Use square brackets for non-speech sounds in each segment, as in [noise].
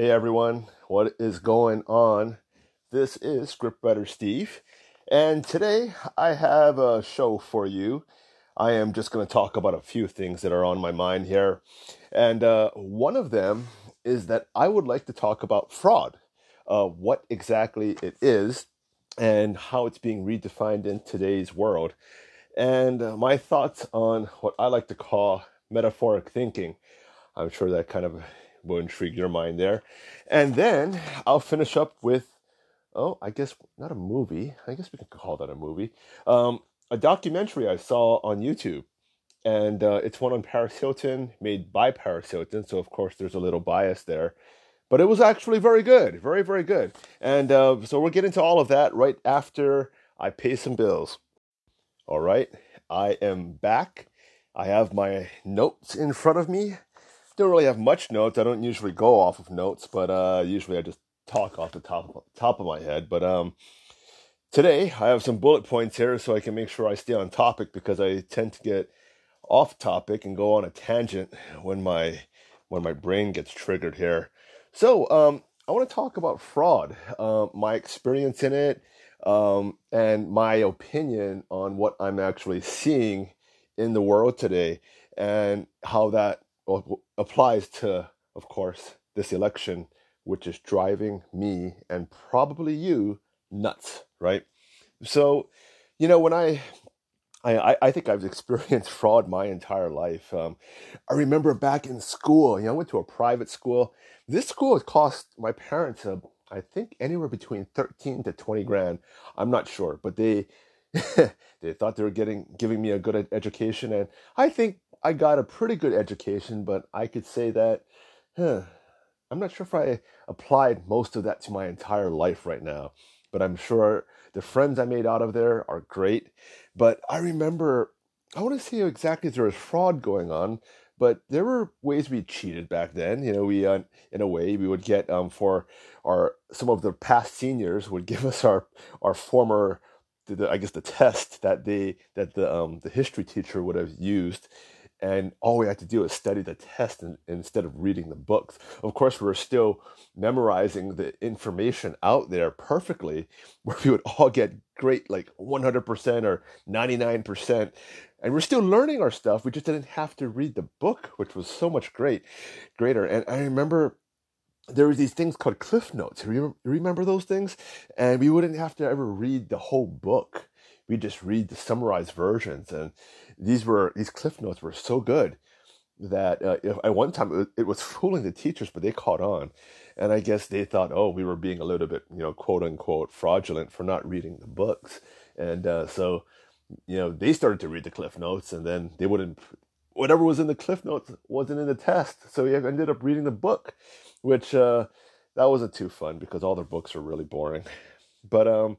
Hey everyone, what is going on? This is Scriptwriter Steve, and today I have a show for you. I am just going to talk about a few things that are on my mind here, and uh, one of them is that I would like to talk about fraud, uh, what exactly it is, and how it's being redefined in today's world, and uh, my thoughts on what I like to call metaphoric thinking. I'm sure that kind of will intrigue your mind there. And then I'll finish up with, oh, I guess not a movie. I guess we can call that a movie. Um, a documentary I saw on YouTube. And uh, it's one on Paris Hilton, made by Paris Hilton. So, of course, there's a little bias there. But it was actually very good. Very, very good. And uh, so we'll get into all of that right after I pay some bills. All right. I am back. I have my notes in front of me don't really have much notes. I don't usually go off of notes, but uh, usually I just talk off the top of, top of my head. But um, today I have some bullet points here so I can make sure I stay on topic because I tend to get off topic and go on a tangent when my when my brain gets triggered here. So um, I want to talk about fraud, uh, my experience in it, um, and my opinion on what I'm actually seeing in the world today, and how that applies to, of course, this election, which is driving me and probably you nuts, right? So, you know, when I I, I think I've [laughs] experienced fraud my entire life. Um, I remember back in school, you know, I went to a private school. This school cost my parents, uh, I think, anywhere between 13 to 20 grand. I'm not sure, but they [laughs] they thought they were getting giving me a good education, and I think I got a pretty good education, but I could say that huh, I'm not sure if I applied most of that to my entire life right now. But I'm sure the friends I made out of there are great. But I remember, I want to see exactly if there was fraud going on, but there were ways we cheated back then. You know, we uh, in a way we would get um for our some of the past seniors would [laughs] give us our our former the, I guess the test that they that the um the history teacher would have used and all we had to do is study the test and, instead of reading the books. Of course, we are still memorizing the information out there perfectly, [laughs] where we would all get great, like 100% or 99%. And we're still learning our stuff. We just didn't have to read the book, which was so much great, greater. And I remember there was these things called cliff notes. Remember those things? And we wouldn't have to ever read the whole book. We just read the summarized versions, and these were these cliff notes were so good that uh, at one time it was [laughs] fooling the teachers, but they caught on, and I guess they thought, oh, we were being a little bit, you know, quote unquote fraudulent for not reading the books, and uh, so you know they started to read the cliff notes, and then they wouldn't whatever was in the cliff notes wasn't in the test, so he ended up reading the book, which uh, that wasn't too fun because all their books are really boring, [laughs] but um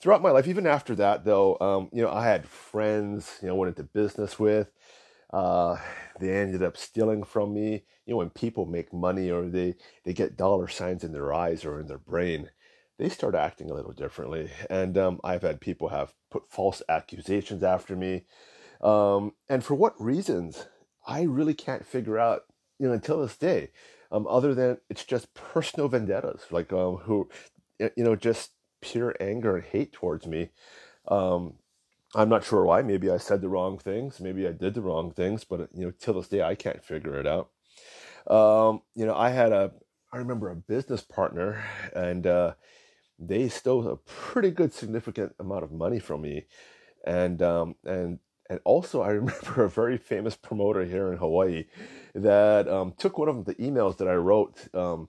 throughout my life, even after that, though, um, you know, I had friends, you know, went into business with. Uh, they ended up stealing from me. You know, when people make money or they they get dollar signs in their eyes or in their brain, they start acting a little differently. And um, I've had people have put false accusations after me. Um, and for what reasons, I really can't figure out. You know, until this day, um, other than it's just personal vendettas, like um, who, you know, just pure anger and hate towards me. Um, I'm not sure why. Maybe I said the wrong things. Maybe I did the wrong things. But you know, till this day, I can't figure it out. Um, you know, I had a, I remember a business partner, and uh, they stole a pretty good, significant amount of money from me, and um, and and also I [laughs] remember a very famous promoter here in Hawaii that um, took one of the emails that I wrote um,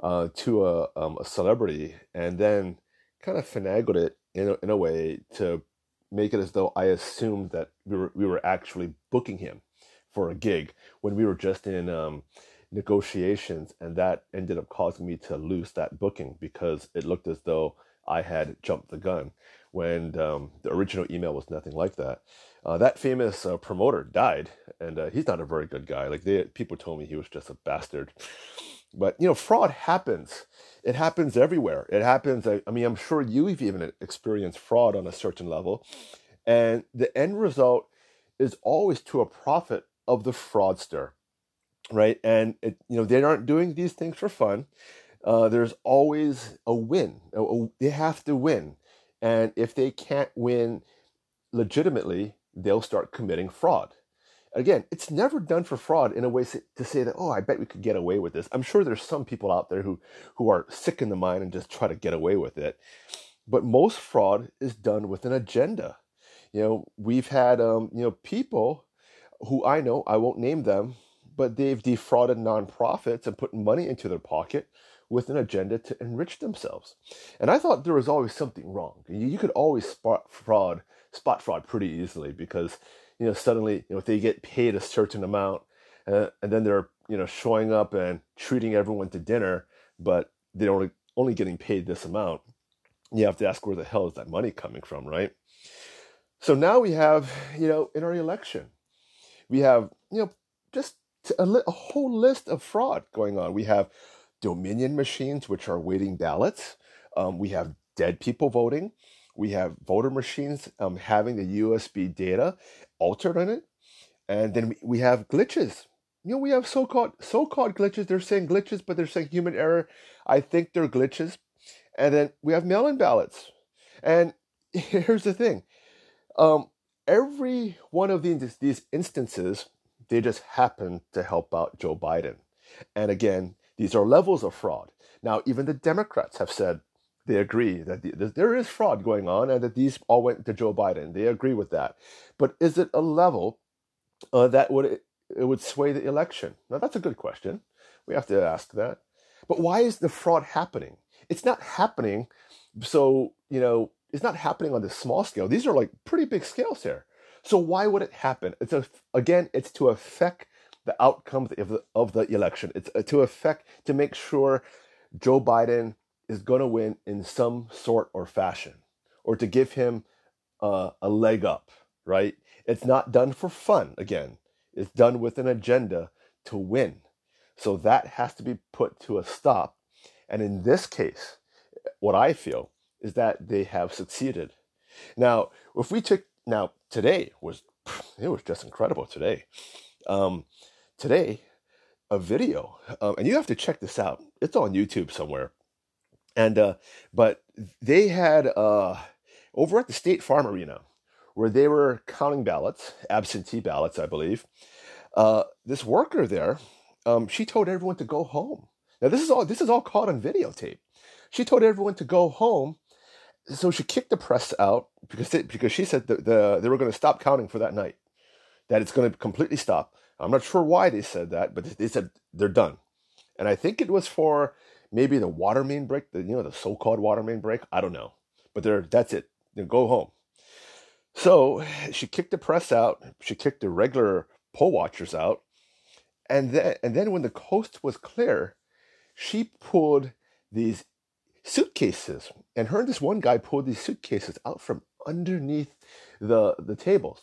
uh, to a, um, a celebrity, and then kind of finagled it in a, in a way to make it as though I assumed that we were we were actually booking him for a gig when we were just in um, negotiations, and that ended up causing me to lose that booking because it looked as though I had jumped the gun when um, the original email was nothing like that. Uh, that famous uh, promoter died, and uh, he's not a very good guy. Like they, people told me he was just a bastard. But you know, fraud happens. It happens everywhere. It happens. I, I mean, I'm sure you've even experienced fraud on a certain level, and the end result is always to a profit of the fraudster. right? And it, you know they aren't doing these things for fun. Uh, there's always a win. They have to win, and if they can't win legitimately, they'll start committing fraud. Again, it's never done for fraud in a way to say that, oh, I bet we could get away with this. I'm sure there's some people out there who, who are sick in the mind and just try to get away with it. But most fraud is done with an agenda. You know, we've had, um, you know, people who I know, I won't name them, but they've defrauded nonprofits and put money into their pocket with an agenda to enrich themselves. And I thought there was always something wrong. You, you could always spot fraud, spot fraud pretty easily because you know, suddenly, you know, if they get paid a certain amount, uh, and then they're, you know, showing up and treating everyone to dinner, but they're only only getting paid this amount, you have to ask where the hell is that money coming from, right? So now we have, you know, in our election, we have, you know, just a, li- a whole list of fraud going on. We have Dominion machines, which are weighting ballots. Um, we have dead people voting. We have voter machines um, having the USB data altered on it, and then we have glitches. You know, we have so-called so-called glitches. They're saying glitches, but they're saying human error. I think they're glitches. And then we have mail-in ballots. And [laughs] here's the thing: um, every one of these these instances, they just happen to help out Joe Biden. And again, these are levels of fraud. Now, even the Democrats have said they agree that the, there is fraud going on and that these all went to Joe Biden. They agree with that. But is it a level uh, that would it, would sway the election? Now that's a good question. We have to ask that. But why is the fraud happening? It's not happening. So you know, it's not happening on this small scale. These are like pretty big scales here. So why would it happen? It's a, again, it's to affect the outcome of the, of the election. It's uh, to affect to make sure Joe Biden is going to win in some sort or fashion, or to give him uh, a leg up, right? It's not done for fun, again. It's done with an agenda to win. So that has to be put to a stop. And in this case, what I feel is that they have succeeded. Now, if we took, now today was, it was just incredible today. Um, today, a video, um, and you have to check this out. It's on YouTube somewhere and uh, but they had uh, over at the State Farm Arena, where they were counting ballots, absentee ballots, I believe. Uh, this worker there, um, she told everyone to go home. Now this is all this is all caught on videotape. She told everyone to go home, so she kicked the press out because they, because she said the, the they were going to stop counting for that night, that it's going to completely stop. I'm not sure why they said that, but they said they're done, and I think it was for maybe the water main break, the you know the so-called water main break. I don't know, but there, that's it. Go home. So she kicked the press out. She kicked the regular poll watchers out, and then and then when the coast was clear, she pulled these suitcases, and her and this one guy pulled these suitcases out from underneath the the tables,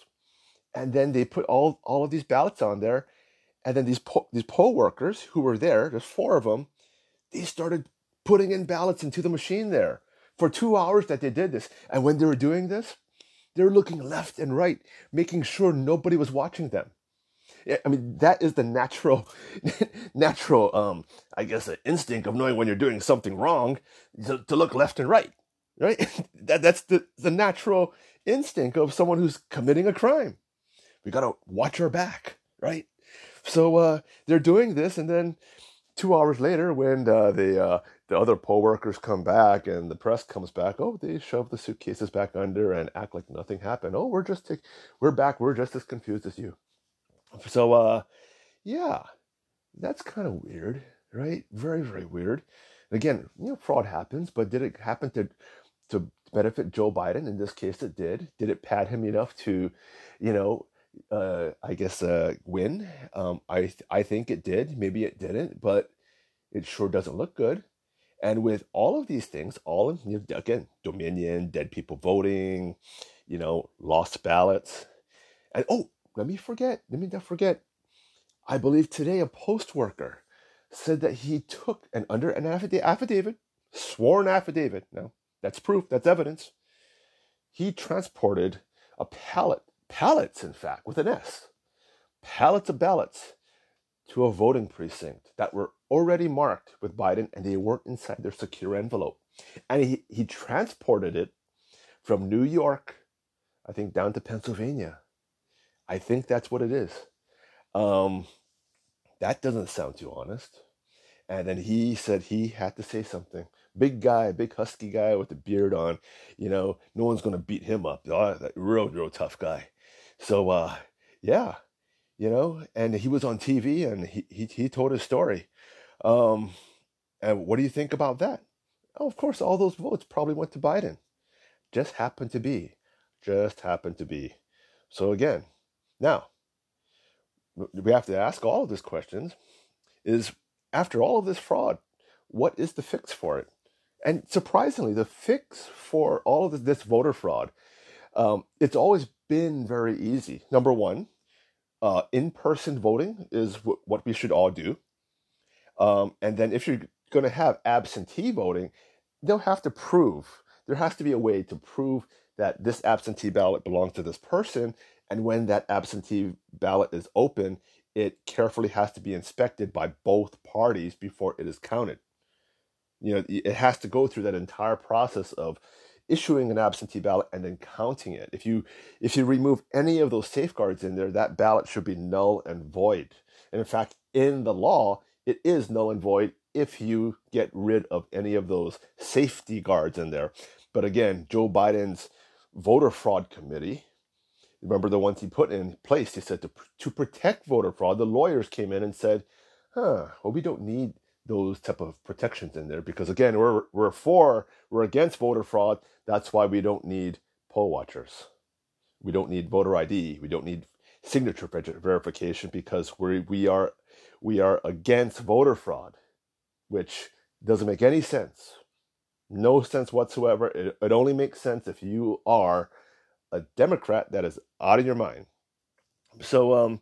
and then they put all all of these ballots on there, and then these po- these poll workers who were there, there's four of them, they started putting in ballots into the machine there for two hours that they did this. And when they were doing this, they were looking left and right, making sure nobody was watching them. I mean, that is the natural, [laughs] natural, um, I guess, an instinct of knowing when you're doing something wrong to, to look left and right, right? [laughs] that, that's the, the natural instinct of someone who's committing a crime. We got to watch our back, right? So uh, they're doing this, and then two hours later, when uh, the uh, the other poll workers come back and the press comes back, oh, they shove the suitcases back under and act like nothing happened. Oh, we're just t- we're back. We're just as confused as you. So, uh, yeah, that's kind of weird, right? Very, very weird. Again, you know, fraud happens, but did it happen to to benefit Joe Biden? In this case, it did. Did it pad him enough to, you know, uh, I guess, uh, win. Um, I th- I think it did. Maybe it didn't, but it sure doesn't look good. And with all of these things, all of, you know, again, Dominion, dead people voting, you know, lost ballots, and oh, let me forget. Let me not forget. I believe today a post worker said that he took and under an affidavit, affidavit sworn affidavit. Now that's proof. That's evidence. He transported a pallet pallets, in fact, with an S, pallets of ballots to a voting precinct that were already marked with Biden and they weren't inside their secure envelope. And he, he transported it from New York, I think, down to Pennsylvania. I think that's what it is. Um, that doesn't sound too honest. And then he said he had to say something. Big guy, big husky guy with the beard on. You know, no one's going to beat him up. Oh, that real, real tough guy. So, uh, yeah, you know, and he was on TV and he, he, he told his story. Um, and what do you think about that? Oh, of course, all those votes probably went to Biden. Just happened to be. Just happened to be. So, again, now, we have to ask all of these questions is after all of this fraud, what is the fix for it? And surprisingly, the fix for all of this, voter fraud, um, it's always been very easy. Number one, uh, in-person voting is w- what we should all do. Um, and then if you're going to have absentee voting, they'll have to prove. There has to be a way to prove that this absentee ballot belongs to this person. And when that absentee ballot is open, it carefully has to be inspected by both parties before it is counted. You know, it has to go through that entire process of issuing an absentee ballot and then counting it. If you if you remove any of those safeguards in there, that ballot should be null and void. And in fact, in the law, it is null and void if you get rid of any of those safety guards in there. But again, Joe Biden's voter fraud committee remember the ones he put in place he said to, to protect voter fraud the lawyers came in and said huh well we don't need those type of protections in there because again we're we're for we're against voter fraud. That's why we don't need poll watchers. We don't need voter id we don't need signature verification because we we are we are against voter fraud which doesn't make any sense. No sense whatsoever. It, it only makes sense if you are a Democrat that is out of your mind. So, um,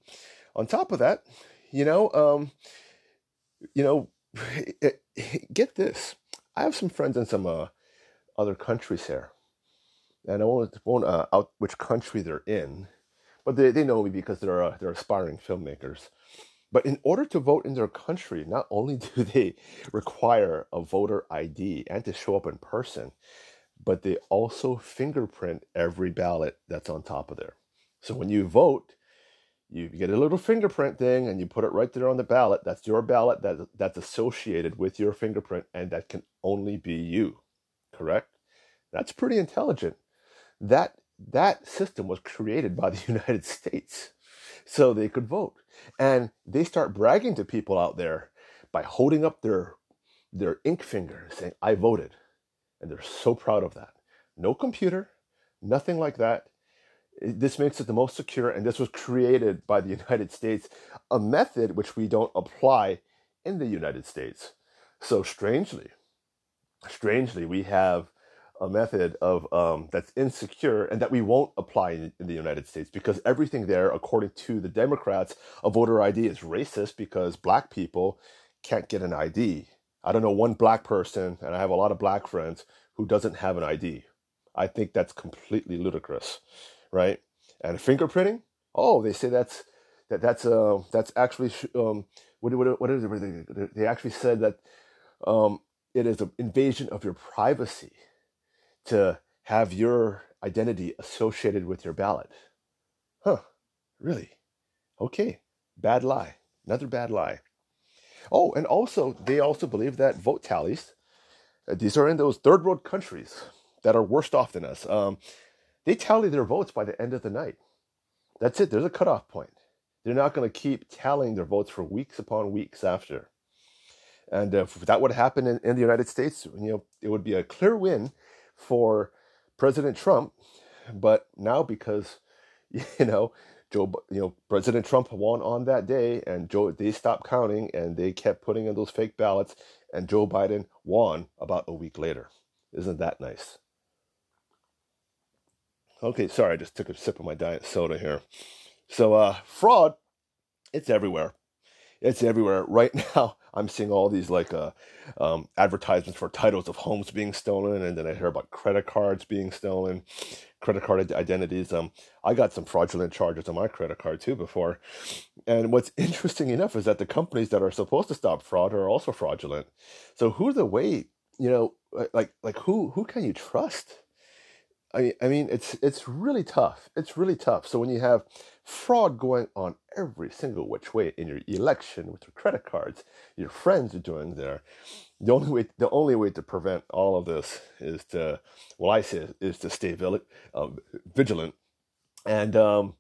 on top of that, you know, um, you know, get this. I have some friends in some uh, other countries here, and I won't, won't uh, out which country they're in, but they, they know me because they're uh, they're aspiring filmmakers. But in order to vote in their country, not only [laughs] do they require a voter ID and to show up in person, but they also fingerprint every ballot that's on top of there. So when you vote, you get a little fingerprint thing and you put it right there on the ballot. That's your ballot that, that's associated with your fingerprint and that can only be you. Correct? That's pretty intelligent. That that system was created by the [laughs] United States so they could vote. And they start bragging to people out there by holding up their their ink finger saying, I voted. And they're so proud of that. No computer, nothing like that. This makes it the most secure, and this was created by the United States, a method which we don't apply in the United States. So strangely, strangely, we have a method of um, that's insecure and that we won't apply in, in, the United States because everything there, according to the Democrats, a voter ID is racist because black people can't get an ID. I don't know one black person, and I have a lot of black friends who doesn't have an ID. I think that's completely ludicrous, right? And fingerprinting, oh, they say that's that that's uh that's actually um what what what is it? They actually said that um it is an invasion of your privacy to have your identity associated with your ballot. Huh? Really? Okay. Bad lie. Another bad lie. Oh, and also, they also believe that vote tallies, uh, these are in those third world countries that are worse off than us. Um, they tally their votes by the end of the night. That's it. There's a cutoff point. They're not going to keep tallying their votes for weeks upon weeks after. And if that would happen in, in the United States, you know, it would be a clear win for President Trump. But now, because [laughs] you know Joe, you know, President Trump won on that day, and Joe they stopped counting and they kept putting in those fake ballots, and Joe Biden won about a week later. Isn't that nice? Okay, sorry, I just took a sip of my diet soda here. So, uh, fraud, it's everywhere. It's everywhere right [laughs] now. I'm seeing all these like uh, um, advertisements for titles of homes being stolen, and then I hear about credit cards being stolen, credit card identities. Um, I got some fraudulent charges on my credit card too before, and what's [laughs] interesting enough is that the companies that are supposed to stop fraud are also fraudulent. So who's the way? You know, like like who who can you trust? I I mean, it's it's really tough. It's really tough. So when you have fraud going on every single which way in your election with your credit cards, your friends are doing there. The only way the only way to prevent all of this is to well, I say is to stay um, vigilant, and um,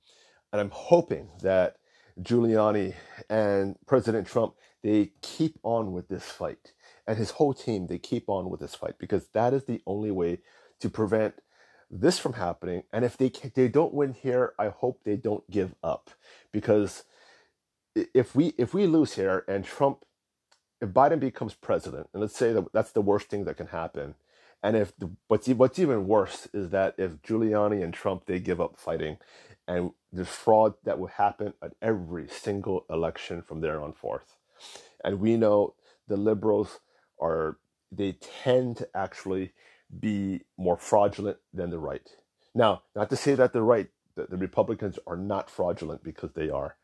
and I'm hoping that Giuliani and President Trump they keep on with this fight, and his whole team they keep on with this fight because that is the only way to prevent this from happening. And if they they don't win here, I hope they don't give up because if we if we lose here and Trump, if Biden becomes president, and let's say that that's the worst thing that can happen, and if the, what's what's even worse is that if Giuliani and Trump they give up fighting, and there's fraud that will happen at every single election from there on forth, and we know the liberals are they tend to actually be more fraudulent than the right. Now, not to say that the right, the, the Republicans are not fraudulent because they are.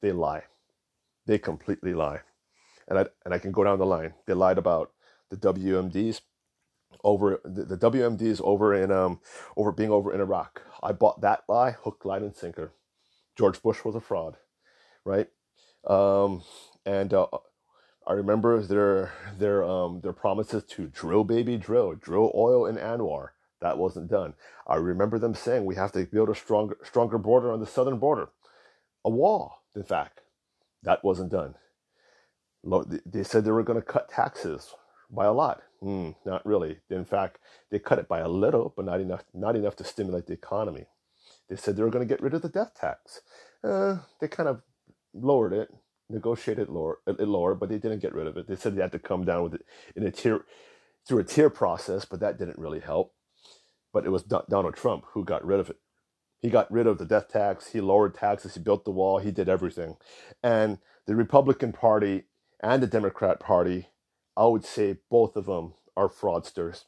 They lie. They completely lie. And I, and I can go down the line. They lied about the WMDs over the, the WMDs over in um over being over in Iraq. I bought that lie, hook, line, and sinker. George Bush was a fraud, right? Um, and uh, I remember their their um their promises to drill baby drill, drill oil in ANWR. That wasn't done. I remember them saying we have to build a stronger stronger border on the southern border, a wall. In fact, that wasn't done. They said they were going to cut taxes by a lot. Mm, not really. In fact, they cut it by a little, but not enough. Not enough to stimulate the economy. They said they were going to get rid of the death tax. Uh, they kind of lowered it negotiated lower, it lower, but they didn't get rid of it. They said they had to come down with it in a tier through a tier process, but that didn't really help. But it was Donald Trump who got rid of it. He got rid of the death tax. He lowered taxes. He built the wall. He did everything. And the Republican Party and the Democrat Party, I would say both of them are fraudsters.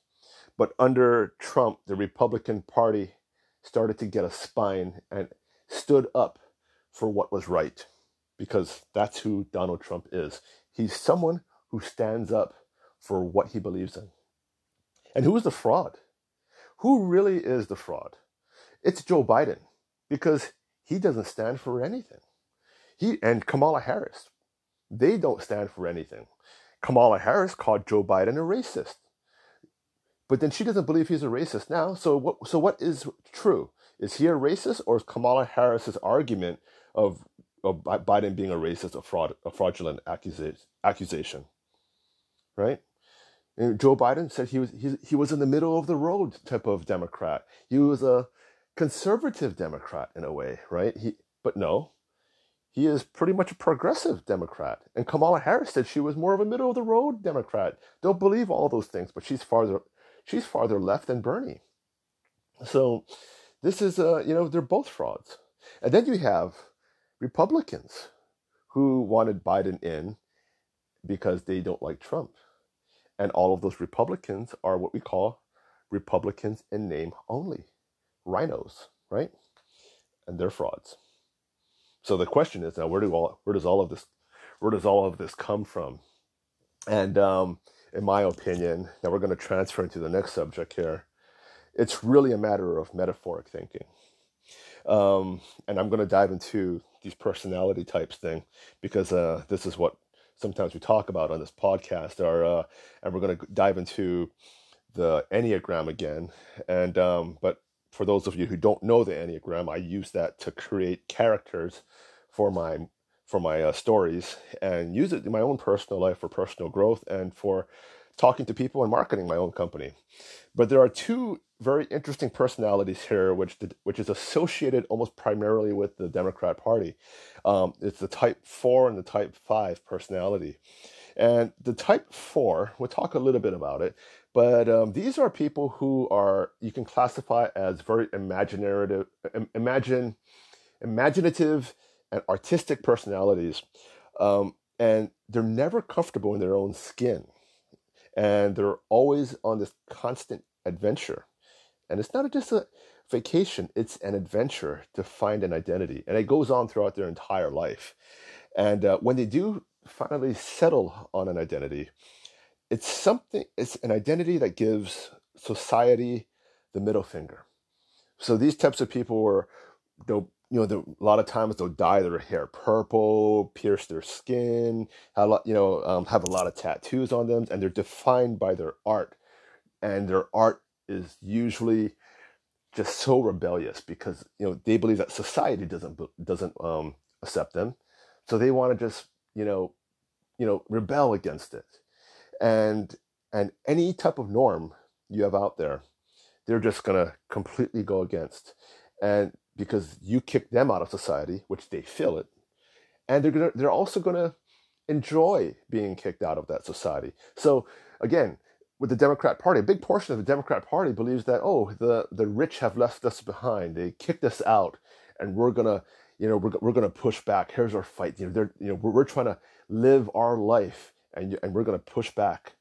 But under Trump, the Republican Party started to get a spine and stood up for what was right because that's who Donald Trump is. He's someone who stands up for what he believes in. And who is the fraud? Who really is the fraud? It's Joe Biden because he doesn't stand for anything. He and Kamala Harris, they don't stand for anything. Kamala Harris called Joe Biden a racist. But then she doesn't believe he's a racist now. So what so what is true? Is he a racist or is Kamala Harris's argument of of Biden being a racist, a fraud, a fraudulent accusation, accusation, right? And Joe Biden said he was he, he was in the middle of the road type of Democrat. He was a conservative Democrat in a way, right? He but no, he is pretty much a progressive Democrat. And Kamala Harris said she was more of a middle of the road Democrat. Don't believe all those things, but she's farther she's farther left than Bernie. So this is uh, you know, they're both frauds. And then you have Republicans who wanted Biden in because they don't like Trump. And all of those Republicans are what we call Republicans in name only RINOs, right? And they're frauds. So the question is now, where do all where does all of this where does all of this come from? And um, in my opinion, now we're going to transfer into the next subject here. It's really a matter of metaphoric thinking. Um, and I'm going to dive into these personality types thing because uh, this is what sometimes we talk about on this podcast. Are uh, and we're going to dive into the enneagram again. And um, but for those of you who don't know the enneagram, I use that to create characters for my for my uh, stories and use it in my own personal life for personal growth and for talking to people and marketing my own company. But there are two very interesting personalities here, which which is associated almost primarily with the Democrat Party. Um, it's the Type Four and the Type Five personality, and the Type Four. We'll talk a little bit about it, but um, these are people who are you can classify as very imaginative, imagine, imaginative, and artistic personalities. Um, and they're never comfortable in their own skin and they're always on this constant adventure and it's not just a vacation it's an adventure to find an identity and it goes on throughout their entire life. And uh, when they do finally settle on an identity it's something it's an identity that gives society the middle finger. So these types of people were they'll you know, the, a lot of times they'll dye their hair purple, pierce their skin, lot, you know, um, have a lot of tattoos on them, and they're defined by their art, and their art is usually just so rebellious because you know they believe that society doesn't doesn't um, accept them, so they want to just you know, you know, rebel against it, and and any type of norm you have out there, they're just gonna completely go against, and because you kick them out of society, which they feel it, and they're gonna, they're also to enjoy being kicked out of that society. So again, with the Democrat Party, a big portion of the Democrat Party believes that oh, the the rich have left us behind. They kicked us out, and we're gonna you know we're, we're gonna push back. Here's our fight. You know they're you know we're, we're trying to live our life, and and we're gonna push back.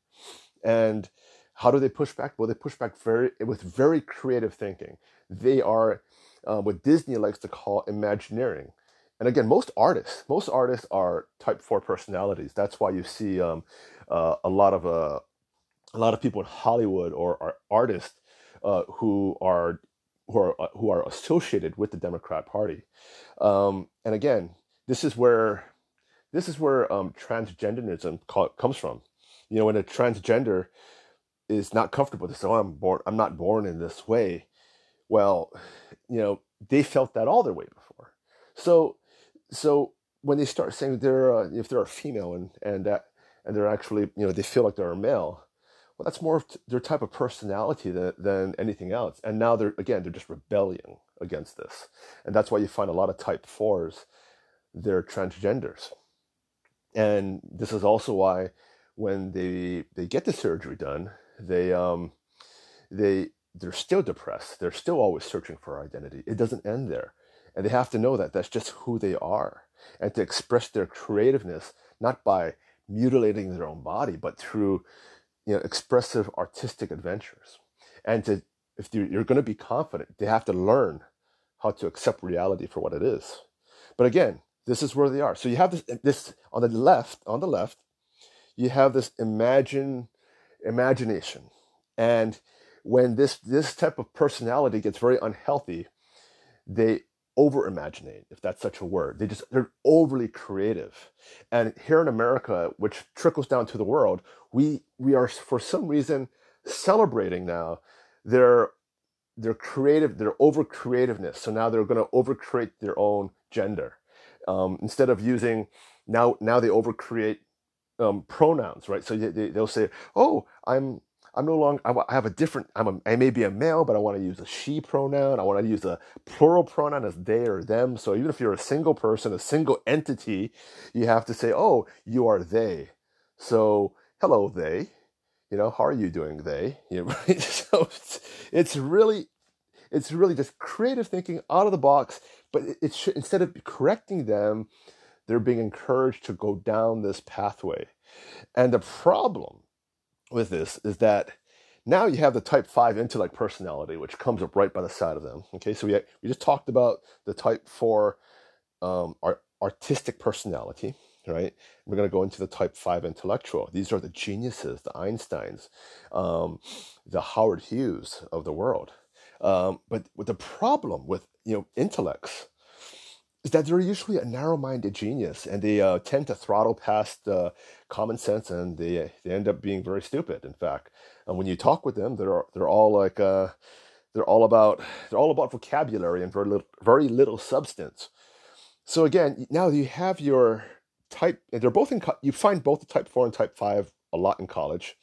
And how do they push back? Well, they push back very with very creative thinking. They are uh, what Disney likes to call Imagineering. And again, most artists, most artists are type four personalities. That's why you see um, uh, a lot of uh, a lot of people in Hollywood or are artists uh, who are who are uh, who are associated with the Democrat Party. Um, and again, this is where this is where um, transgenderism comes from. You know, when a transgender is not comfortable, they say, "Oh, I'm born. I'm not born in this way." Well, you know, they felt that all their way before. So, so when they start saying they're uh, if they're a female and and that and they're actually you know they feel like they're a male, well, that's more of their type of personality than, than anything else. And now they're again they're just rebelling against this, and that's why you find a lot of type fours, they're transgenders, and this is also why when they they get the surgery done, they um they they're still depressed. They're still always searching for identity. It doesn't end there. And they have to know that that's just who they are. And to express their creativeness, not by mutilating their own body, but through you know, expressive artistic adventures. And to, if you're going to be confident, they have to learn how to accept reality for what it is. But again, this is where they are. So you have this, this on the left, on the left, you have this imagine, imagination. And when this this type of personality gets very unhealthy, they over imaginate, if that's such a word. They just they're overly creative. And here in America, which trickles down to the world, we we are for some reason celebrating now their their creative, their over creativeness. So now they're going to over create their own gender um, instead of using now. Now they over create um, pronouns, right? So they, they'll say, "Oh, I'm I'm no longer, I have a different, I'm a, I may be a male, but I want to use a she pronoun. I want to use a plural pronoun as they or them. So even if you're a single person, a single entity, you have to say, oh, you are they. So, hello, they. You know, how are you doing, they? [laughs] You know, [laughs] so it's, it's really, it's really just creative thinking out of the box. But it, it should, instead of correcting them, they're being encouraged to go down this pathway. And the problem with this is that now you have the type 5 intellect personality which comes up right by the side of them okay? So we, we just talked about the type 4 um, art, artistic personality right? We're going to go into the type 5 intellectual. These are the geniuses the einsteins um, the howard hughes of the world. Um, but with the problem with you know intellects is that they're usually a narrow-minded genius and they uh, tend to throttle past uh, common sense and they they end up being very stupid in fact. And when you talk with them they're they're all like uh, they're all about they're all about vocabulary and very little, very little substance. So again now you have your type and they're both in you find both the type 4 and type 5 a lot in college.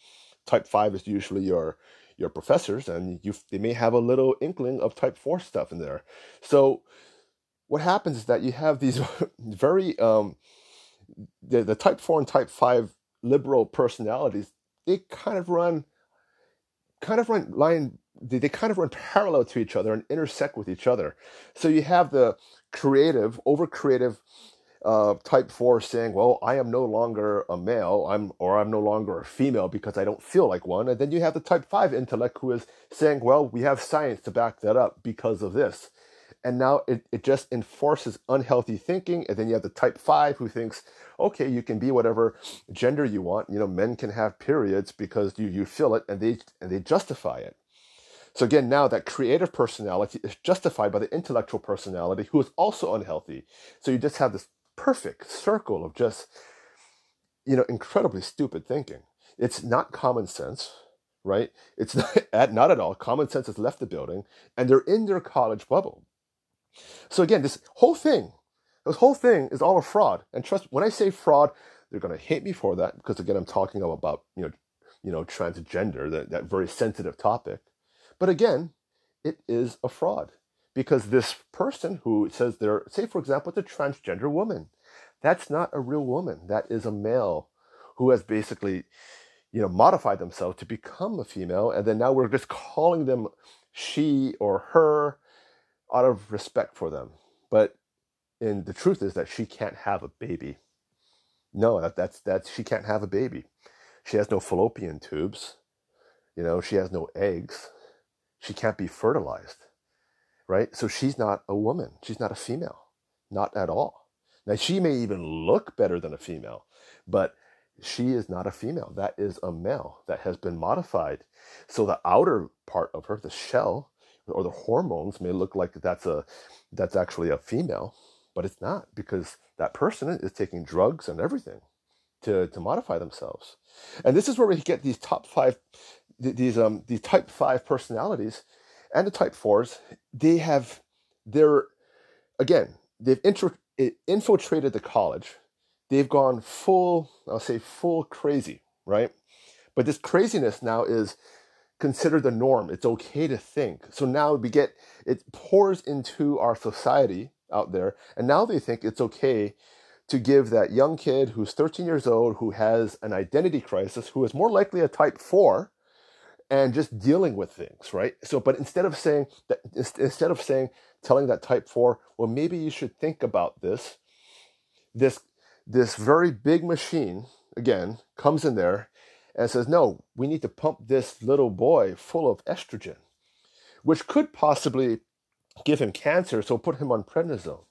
Type 5 is usually your your professors and you they may have a little inkling of type 4 stuff in there. So what happens is that you have these [laughs] very um, the, the type 4 and type 5 liberal personalities they kind of run kind of run line they, they kind of run parallel to each other and intersect with each other so you have the creative over creative uh, type 4 saying, well, I am no longer a male, I'm or I'm no longer a female because I don't feel like one. And then you have the type 5 intellect who is saying, well, we have science to back that up because of this. And now it, it just enforces unhealthy thinking. And then you have the type 5 who thinks, okay, you can be whatever gender you want. You know, men can have periods because you, you feel it and they and they justify it. So again, now that creative personality is justified by the intellectual personality who is also unhealthy. So you just have this perfect circle of just, you know, incredibly stupid thinking. It's not common sense, right? It's [laughs] not, at, not at all. Common sense has left the building and they're in their college bubble. So again, this whole thing, this whole thing is all a fraud. And trust, when I say fraud, they're going to hate me for that because again, I'm talking about, you know, you know, transgender, that, that very sensitive topic. But again, it is a fraud because this person who says they're, say, for example, it's a transgender woman. That's not a real woman. That is a male who has basically, you know, modified themselves to become a female. And then now we're just calling them she or her out of respect for them. But and the truth is that she can't have a baby. No, that, that's that's she can't have a baby. She has no fallopian tubes. You know, she has no eggs. She can't be fertilized right? So she's not a woman. She's not a female, not at all. Now, she may even look better than a female, but she is not a female. That is a male that has been modified. So the outer part of her, the shell or the hormones may look like that's a that's actually a female, but it's not because that person is taking drugs and everything to to modify themselves. And this is where we get these top 5 these um these type 5 personalities and the type 4s, they have, they're, again, they've intro, infiltrated the college. They've gone full, I'll say full crazy, right? But this craziness now is considered the norm. It's okay to think. So now we get, it pours into our society out there. And now they think it's okay to give that young kid who's 13 years old, who has an identity crisis, who is more likely a type 4, and just dealing with things, right? So, but instead of saying that, instead of saying, telling that type four, well, maybe you should think about this, this, this very big machine, again, comes in there and says, no, we need to pump this little boy full of estrogen, which could possibly give him cancer, so put him on prednisone.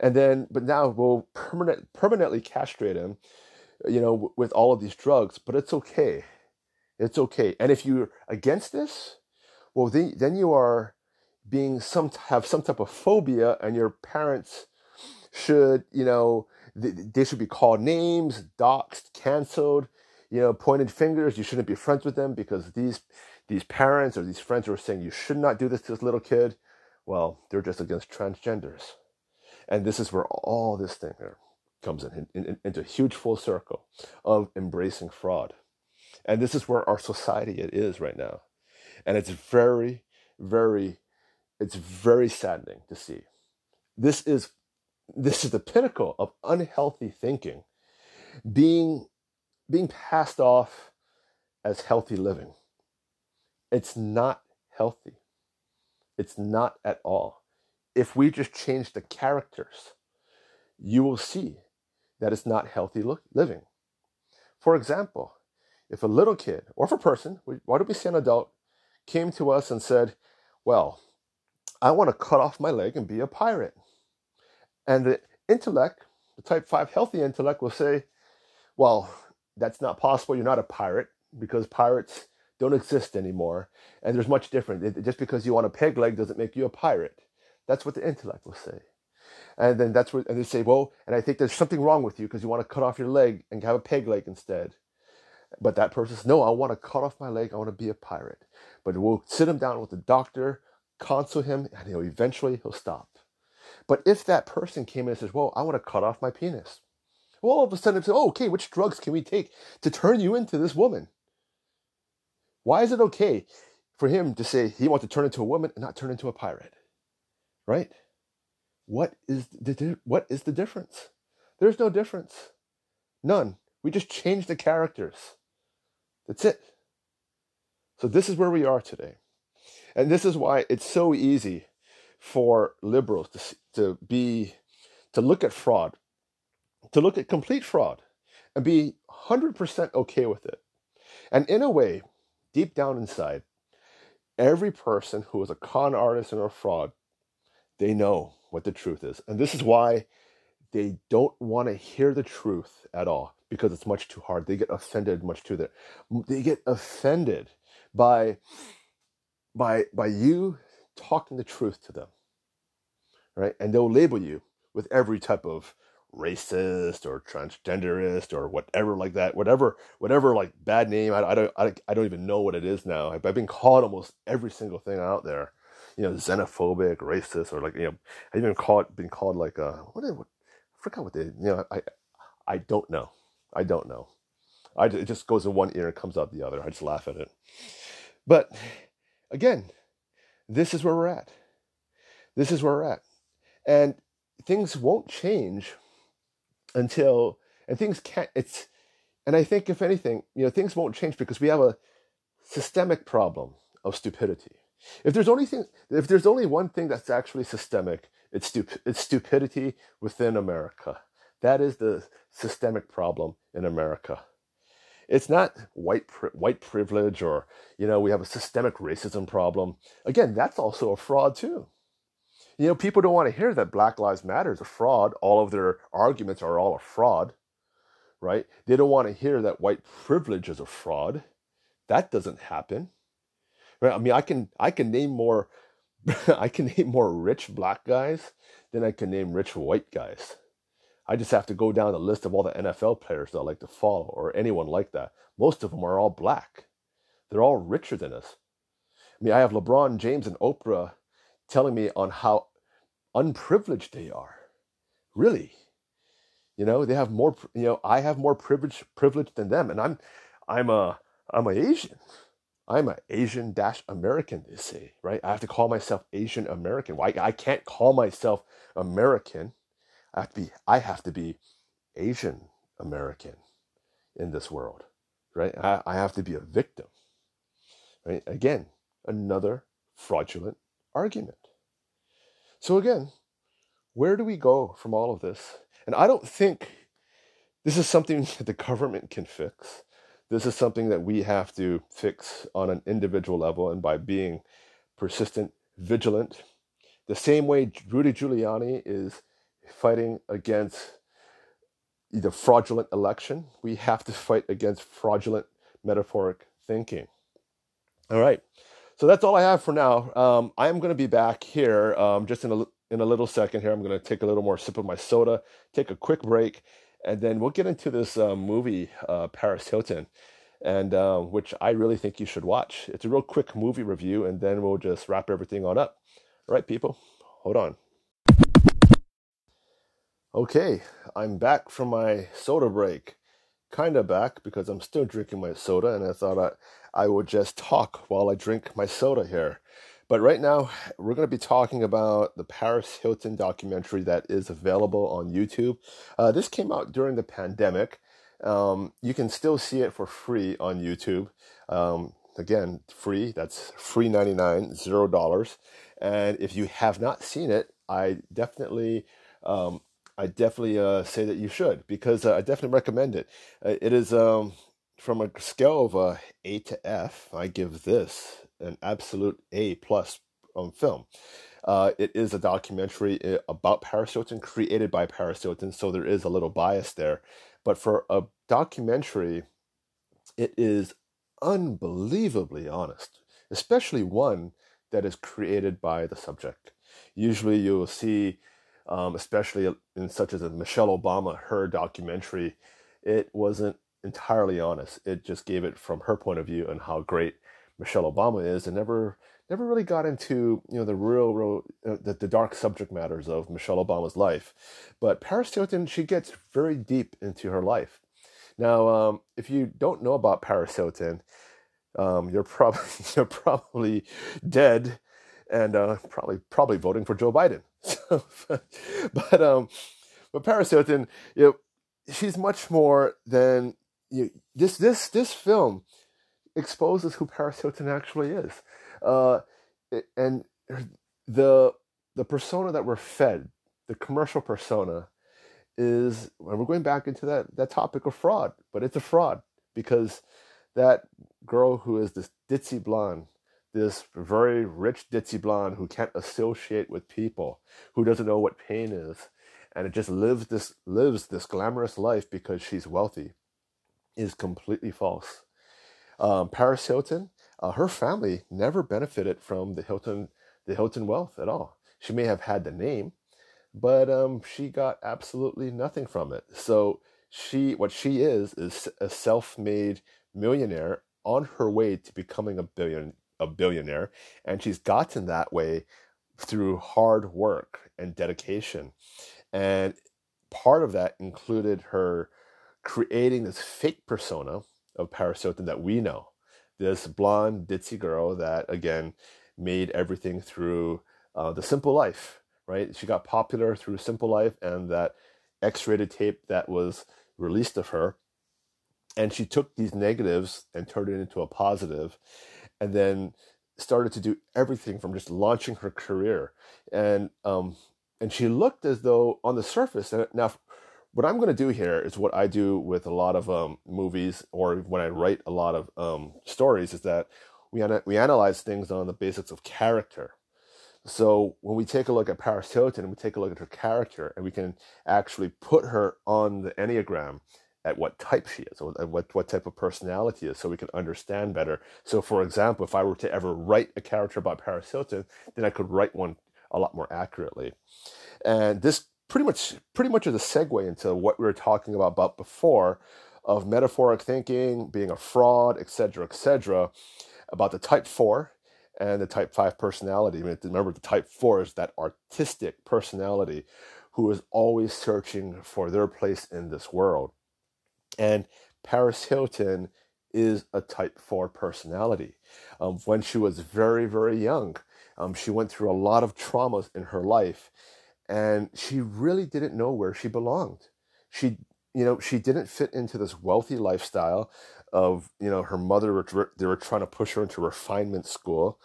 And then, but now we'll permanent, permanently castrate him, you know, with all of these drugs, but it's okay it's okay. And if you're against this, well, then, then you are being some have some type of phobia, and your parents should, you know, they should be called names, doxxed, canceled, you know, pointed fingers. You shouldn't be friends with them because these these parents or these friends are saying you should not do this to this little kid. Well, they're just against transgenders, and this is where all this thing comes in, in, in into a huge full circle of embracing fraud. And this is where our society it is right now. And it's very, very, it's very saddening to see. This is this is the pinnacle of unhealthy thinking being being passed off as healthy living. It's not healthy. It's not at all. If we just change the characters, you will see that it's not healthy living. For example, if a little kid or if a person, why don't we say an adult, came to us and said, Well, I want to cut off my leg and be a pirate. And the intellect, the type 5 healthy intellect, will say, Well, that's not possible. You're not a pirate because pirates don't exist anymore. And there's much different. Just because you want a peg leg doesn't make you a pirate. That's what the intellect will say. And then that's what, and they say, well, and I think there's something wrong with you because you want to cut off your leg and have a peg leg instead. But that person says, No, I want to cut off my leg. I want to be a pirate. But we'll sit him down with the doctor, console him, and he'll eventually he'll stop. But if that person came in and says, Well, I want to cut off my penis, all of a sudden say, Oh, okay, which drugs can we take to turn you into this woman? Why is it okay for him to say he wants to turn into a woman and not turn into a pirate? Right? What is the what is the difference? There's no difference. None. We just change the characters. That's it. So this is where we are today. And this is why it's so easy for liberals to, to be to look at fraud to look at complete fraud and be 100% okay with it. And in a way, deep down inside, every person who is a con artist and a fraud, they know what the truth is. And this is why they don't want to hear the truth at all because it's much too hard. They get offended much too there. They get offended by by by you talking the truth to them. Right? And they'll label you with every type of racist or transgenderist or whatever like that whatever whatever like bad name I, I don't I, I don't even know what it is now. I've, been called almost every single thing out there you know xenophobic racist or like you know I've even called been called like a what, what I forgot what they you know I I don't know. I don't know. I it just goes in one ear and comes out the other. I just laugh at it. But again this is where we're at. This is where we're at. And things won't change until and things can't it's and i think if anything you know things won't change because we have a systemic problem of stupidity. If there's only thing if there's only one thing that's actually systemic it's stup- it's stupidity within america. That is the systemic problem in america. It's not white pri- white privilege or you know we have a systemic racism problem. Again that's also a fraud too you know, people don't want to hear that Black Lives Matter is a fraud. All of their arguments are all a fraud, right? They don't want to hear that white privilege is a fraud. That doesn't happen. Right? I mean, I can I can name more [laughs] I can name more rich black guys than I can name rich white guys. I just have to go down the list of all the NFL players that I like to follow or anyone like that. Most of them are all black. They're all richer than us. I mean, I have LeBron James and Oprah telling me on how unprivileged they are. Really. You know, they have more you know, I have more privilege privilege than them and I'm I'm a I'm a Asian. I'm an Asian dash American, they say, right? I have to call myself Asian American. Why I can't call myself American. I have to be I have to be Asian American in this world. Right? I, I have to be a victim. Right? Again, another fraudulent argument. So again, where do we go from all of this? And I don't think this is something [laughs] that the government can fix. This is something that we have to fix on an individual level and by being persistent, vigilant. The same way Rudy Giuliani is fighting against the fraudulent election, we have to fight against fraudulent metaphoric thinking. All right. So that's all I have for now. Um, I am going to be back here um, just in a, in a little second here. I'm going to take a little more sip of my soda, take a quick break, and then we'll get into this uh, movie, uh, Paris Hilton, and uh, which I really think you should watch. It's a real quick movie review, and then we'll just wrap everything on up. All right, people, hold on. Okay, I'm back from my soda break. Kind of back because I'm still drinking my soda, and I thought I I would just talk while I drink my soda here. But right now, we're going to be talking about the Paris Hilton documentary that is available on YouTube. Uh, this came out during the pandemic. Um, you can still see it for free on YouTube. Um, again, free. That's free ninety nine, zero dollars. And if you have not seen it, I definitely, um, I definitely uh, say that you should because uh, I definitely recommend it. Uh, it is um, from a scale of a A to F, I give this an absolute A plus on film. Uh, it is a documentary uh, about Paris Hilton, created by Paris Hilton, so there is a little bias there. But for a documentary, it is unbelievably honest, especially one that is created by the subject. Usually, you will see, um, especially in such as a Michelle Obama, her documentary, it wasn't entirely honest. It just gave it from her point of view and how great Michelle Obama is, and never never really got into you know the real, real uh, the, the dark subject matters of Michelle Obama's life. But Paris Hilton, she gets very deep into her life. Now, um, if you don't know about Paris Hilton, um, you're probably [laughs] you're probably dead, and uh, probably probably voting for Joe Biden. [laughs] but um, but Paris Hilton, you know, she's much more than you, this this this film exposes who Paris Hilton actually is, uh, and the the persona that we're fed, the commercial persona, is, and we're going back into that, that topic of fraud, but it's a fraud because that girl who is this ditzy blonde, this very rich ditzy blonde who can't associate with people, who doesn't know what pain is, and it just lives this lives this glamorous life because she's wealthy, is completely false. Um, Paris Hilton, uh, her family never benefited from the Hilton the Hilton wealth at all. She may have had the name, but um, she got absolutely nothing from it. So she, what she is, is a self-made millionaire on her way to becoming a billion a billionaire, and she's gotten that way through hard work and dedication. And part of that included her creating this fake persona of Paris Hilton that we know. This blonde, ditzy girl that, again, made everything through uh, the simple life, right? She got popular through Simple Life and that X rated tape that was released of her. And she took these negatives and turned it into a positive, and then started to do everything from just launching her career. And um, and she looked as though on the surface. Now, what I'm going to do here is what I do with a lot of um, movies or when I write a lot of um, stories is that we we analyze things on the basics of character. So when we take a look at Paris Hilton and we take a look at her character and we can actually put her on the Enneagram at what type she is, or what, what type of personality is, so we can understand better. So, for example, if I were to ever write a character about Paris Hilton, then I could write one a lot more accurately. And this pretty much pretty much is a segue into what we were talking about, about before of metaphoric thinking, being a fraud, etc., etc., about the type four and the type 5 personality. I mean, remember, the type 4 is that artistic personality who is always searching for their place in this world. And Paris Hilton is a type 4 personality. Um, when she was very, very young, um, she went through a lot of traumas in her life and she really didn't know where she belonged. She, you know, she didn't fit into this wealthy lifestyle of you know her mother they were trying to push her into refinement school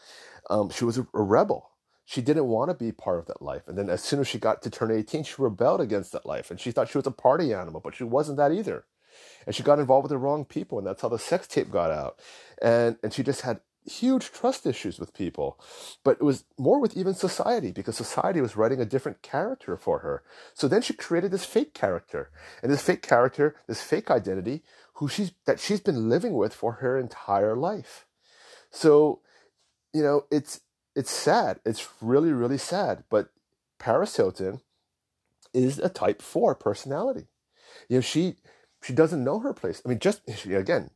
um, she was a, a rebel she didn't want to be part of that life and then as soon as she got to turn 18 she rebelled against that life and she thought she was a party animal but she wasn't that either and she got involved with the wrong people and that's how the sex tape got out and and she just had huge trust issues with people, but it was more with even society because society was writing a different character for her. So then she created this fake character, and this fake character, this fake identity, who she's that she's been living with for her entire life. So, you know, it's it's sad. It's really really sad. But Paris Hilton is a Type Four personality. You know, she she doesn't know her place. I mean, just again,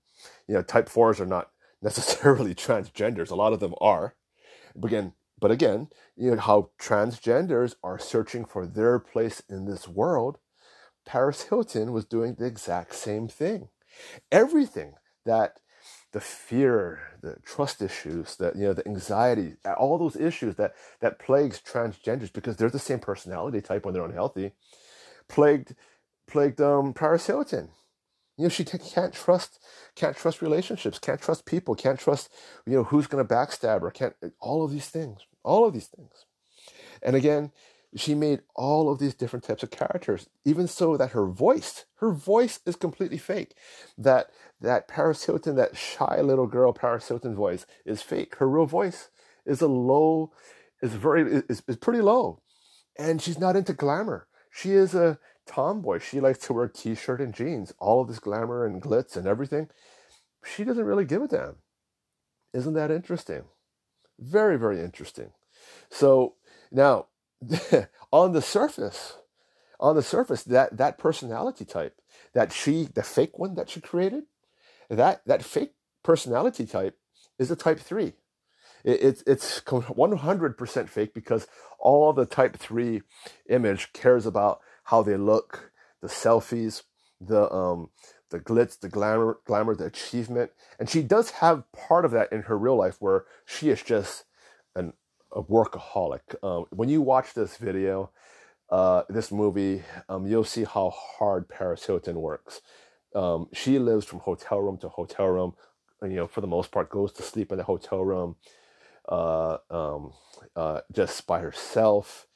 you know, Type Fours are not [laughs] necessarily transgenders. A lot of them are. But again, but again, you know how transgenders are searching for their place in this world. Paris Hilton was doing the exact same thing. Everything that the fear, the trust issues, that you know, the anxiety, all those issues that that plagues transgenders because they're the same personality type when they're unhealthy, plagued plagued um, Paris Hilton. You know, she can't trust, can't trust relationships, can't trust people, can't trust, you know, who's going to backstab her, can't, all of these things, all of these things. And again, she made all of these different types of characters, even so that her voice, her voice is completely fake. That, that Paris Hilton, that shy little girl Paris Hilton voice is fake. Her real voice is a low, is very, is, is pretty low. And she's not into glamour. She is a, tomboy. She likes to wear t-shirt and jeans, all of this glamour and glitz and everything. She doesn't really give a damn. Isn't that interesting? Very, very interesting. So now, [laughs] on the surface, on the surface, that that personality type, that she, the fake one that she created, that that fake personality type is a type three. It, it's it's 100% fake because all the type three image cares about how they look, the selfies, the um, the glitz, the glamour, glamour, the achievement, and she does have part of that in her real life where she is just an a workaholic. Um, when you watch this video, uh, this movie, um, you'll see how hard Paris Hilton works. Um, she lives from hotel room to hotel room, and, you know, for the most part, goes to sleep in the hotel room, uh, um, uh, just by herself.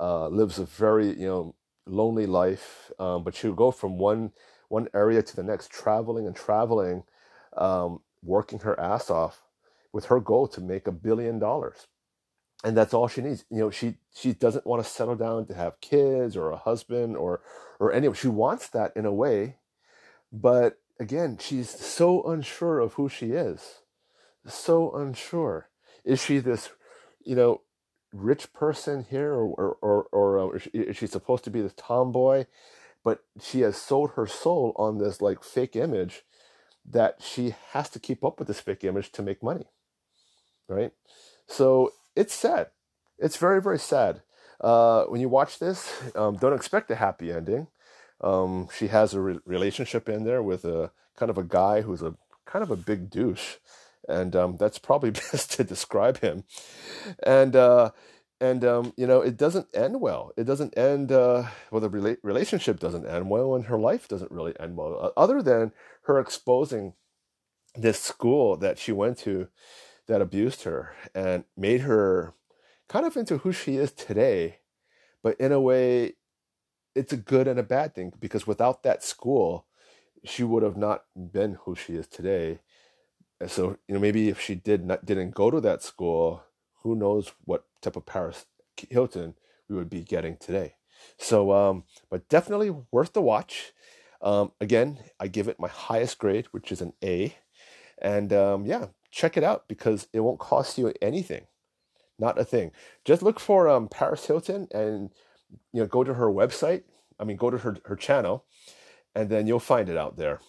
Uh, lives a very, you know, lonely life, um, but she would go from one one area to the next, traveling and traveling, um, working her ass off, with her goal to make a billion dollars, and that's all she needs. You know, she she doesn't want to settle down to have kids or a husband or or any. She wants that in a way, but again, she's so unsure of who she is, so unsure. Is she this, you know, rich person here, or or or, or uh, is she supposed to be this tomboy? But she has sold her soul on this like fake image that she has to keep up with this fake image to make money, right? So it's sad. It's very very sad. Uh, when you watch this, um, don't expect a happy ending. Um, she has a re- relationship in there with a kind of a guy who's a kind of a big douche, and um, that's probably [laughs] best to describe him. And uh, and um, you know, it doesn't end well. It doesn't end uh, well. The rela- relationship doesn't end well, and her life doesn't really end well. Other than her exposing this school that she went to that abused her and made her kind of into who she is today, but in a way, it's a good and a bad thing because without that school, she would have not been who she is today. And so, you know, maybe if she did not didn't go to that school, who knows what type of Paris Hilton we would be getting today. So, um, but definitely worth the watch. Um, again, I give it my highest grade, which is an A. And um, yeah, check it out because it won't cost you anything, not a thing. Just look for um, Paris Hilton and you know go to her website. I mean, go to her her channel and then you'll find it out there.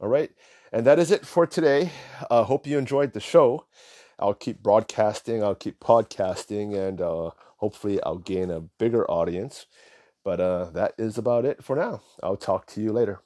All right. And that is it for today. I uh, hope you enjoyed the show. I'll keep broadcasting, I'll keep podcasting, and uh, hopefully I'll gain a bigger audience. But uh, that is about it for now. I'll talk to you later.